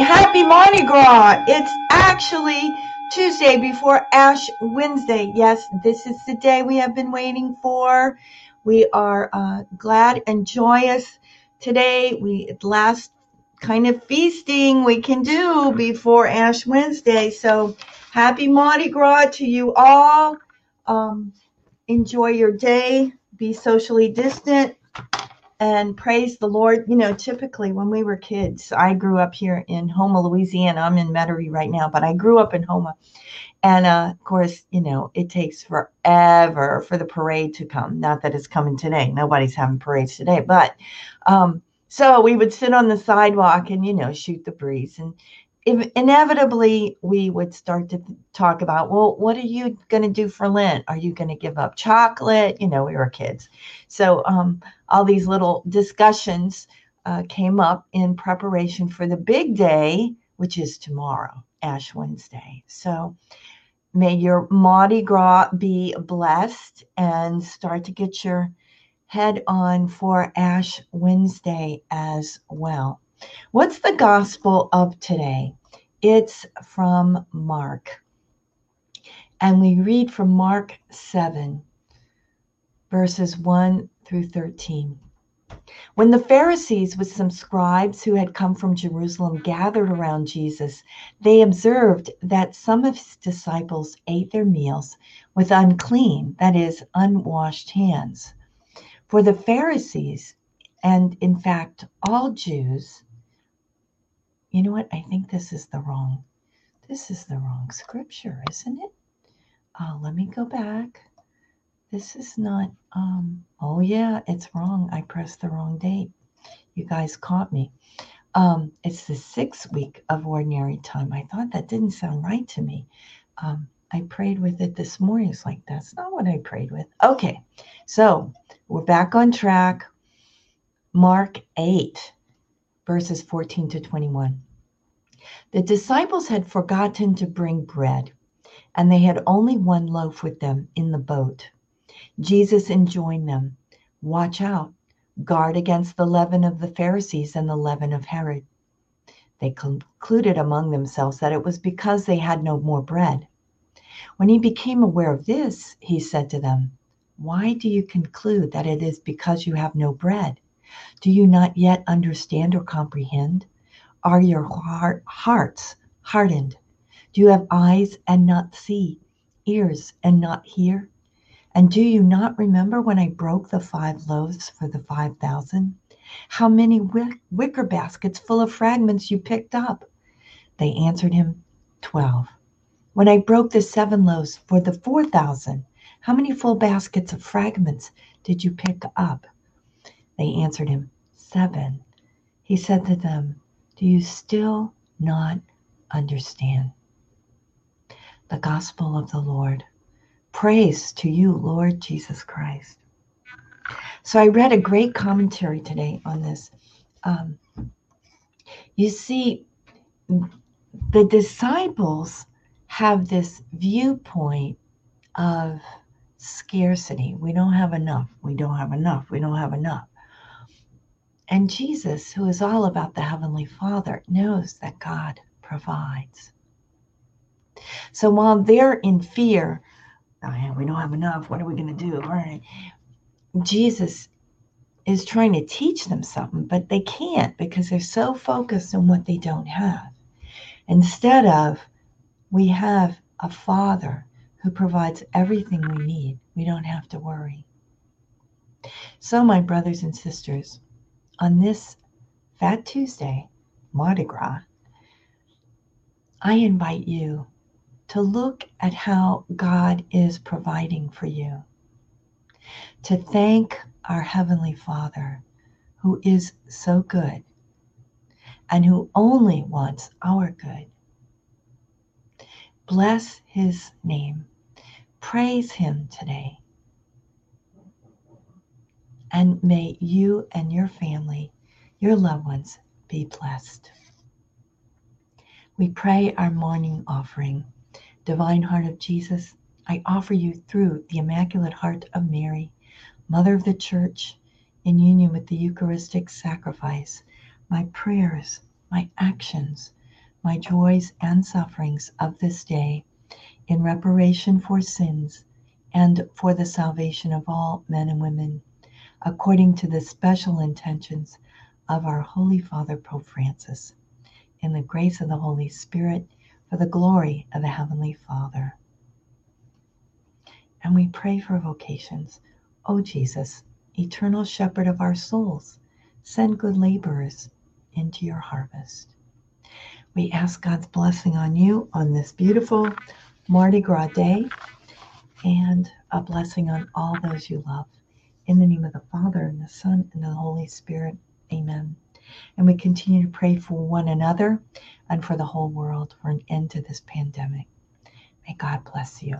happy Mardi Gras. It's actually Tuesday before Ash Wednesday. Yes, this is the day we have been waiting for. We are uh, glad and joyous today. We last kind of feasting we can do before Ash Wednesday. So happy Mardi Gras to you all. Um, enjoy your day. Be socially distant and praise the Lord. You know, typically when we were kids, I grew up here in Houma, Louisiana. I'm in Metairie right now, but I grew up in Houma. And uh, of course, you know, it takes forever for the parade to come. Not that it's coming today. Nobody's having parades today. But um, so we would sit on the sidewalk and, you know, shoot the breeze. And inevitably we would start to talk about well what are you going to do for lent? Are you going to give up chocolate? You know we were kids. So um, all these little discussions uh, came up in preparation for the big day which is tomorrow ash wednesday. So may your mardi gras be blessed and start to get your head on for ash wednesday as well What's the gospel of today? It's from Mark. And we read from Mark 7, verses 1 through 13. When the Pharisees, with some scribes who had come from Jerusalem, gathered around Jesus, they observed that some of his disciples ate their meals with unclean, that is, unwashed hands. For the Pharisees, and in fact all Jews, you know what? I think this is the wrong, this is the wrong scripture, isn't it? Uh, let me go back. This is not, um, oh yeah, it's wrong. I pressed the wrong date. You guys caught me. Um, it's the sixth week of ordinary time. I thought that didn't sound right to me. Um, I prayed with it this morning. It's like, that's not what I prayed with. Okay, so we're back on track. Mark 8 verses 14 to 21. The disciples had forgotten to bring bread, and they had only one loaf with them in the boat. Jesus enjoined them Watch out, guard against the leaven of the Pharisees and the leaven of Herod. They concluded among themselves that it was because they had no more bread. When he became aware of this, he said to them, Why do you conclude that it is because you have no bread? Do you not yet understand or comprehend? Are your heart, hearts hardened? Do you have eyes and not see, ears and not hear? And do you not remember when I broke the five loaves for the five thousand? How many wicker baskets full of fragments you picked up? They answered him, Twelve. When I broke the seven loaves for the four thousand, how many full baskets of fragments did you pick up? They answered him, Seven. He said to them, Do you still not understand? The gospel of the Lord. Praise to you, Lord Jesus Christ. So I read a great commentary today on this. Um, you see, the disciples have this viewpoint of scarcity. We don't have enough. We don't have enough. We don't have enough. And Jesus, who is all about the Heavenly Father, knows that God provides. So while they're in fear, oh, we don't have enough, what are we going to do? Jesus is trying to teach them something, but they can't because they're so focused on what they don't have. Instead of, we have a Father who provides everything we need. We don't have to worry. So, my brothers and sisters, on this Fat Tuesday, Mardi Gras, I invite you to look at how God is providing for you, to thank our Heavenly Father who is so good and who only wants our good. Bless his name. Praise him today. And may you and your family, your loved ones, be blessed. We pray our morning offering. Divine Heart of Jesus, I offer you through the Immaculate Heart of Mary, Mother of the Church, in union with the Eucharistic sacrifice, my prayers, my actions, my joys and sufferings of this day in reparation for sins and for the salvation of all men and women, according to the special intentions of our Holy Father Pope Francis, in the grace of the Holy Spirit, for the glory of the Heavenly Father. And we pray for vocations. O Jesus, eternal shepherd of our souls, send good laborers into your harvest. We ask God's blessing on you on this beautiful Mardi Gras day and a blessing on all those you love. In the name of the Father, and the Son, and the Holy Spirit. Amen. And we continue to pray for one another and for the whole world for an end to this pandemic. May God bless you.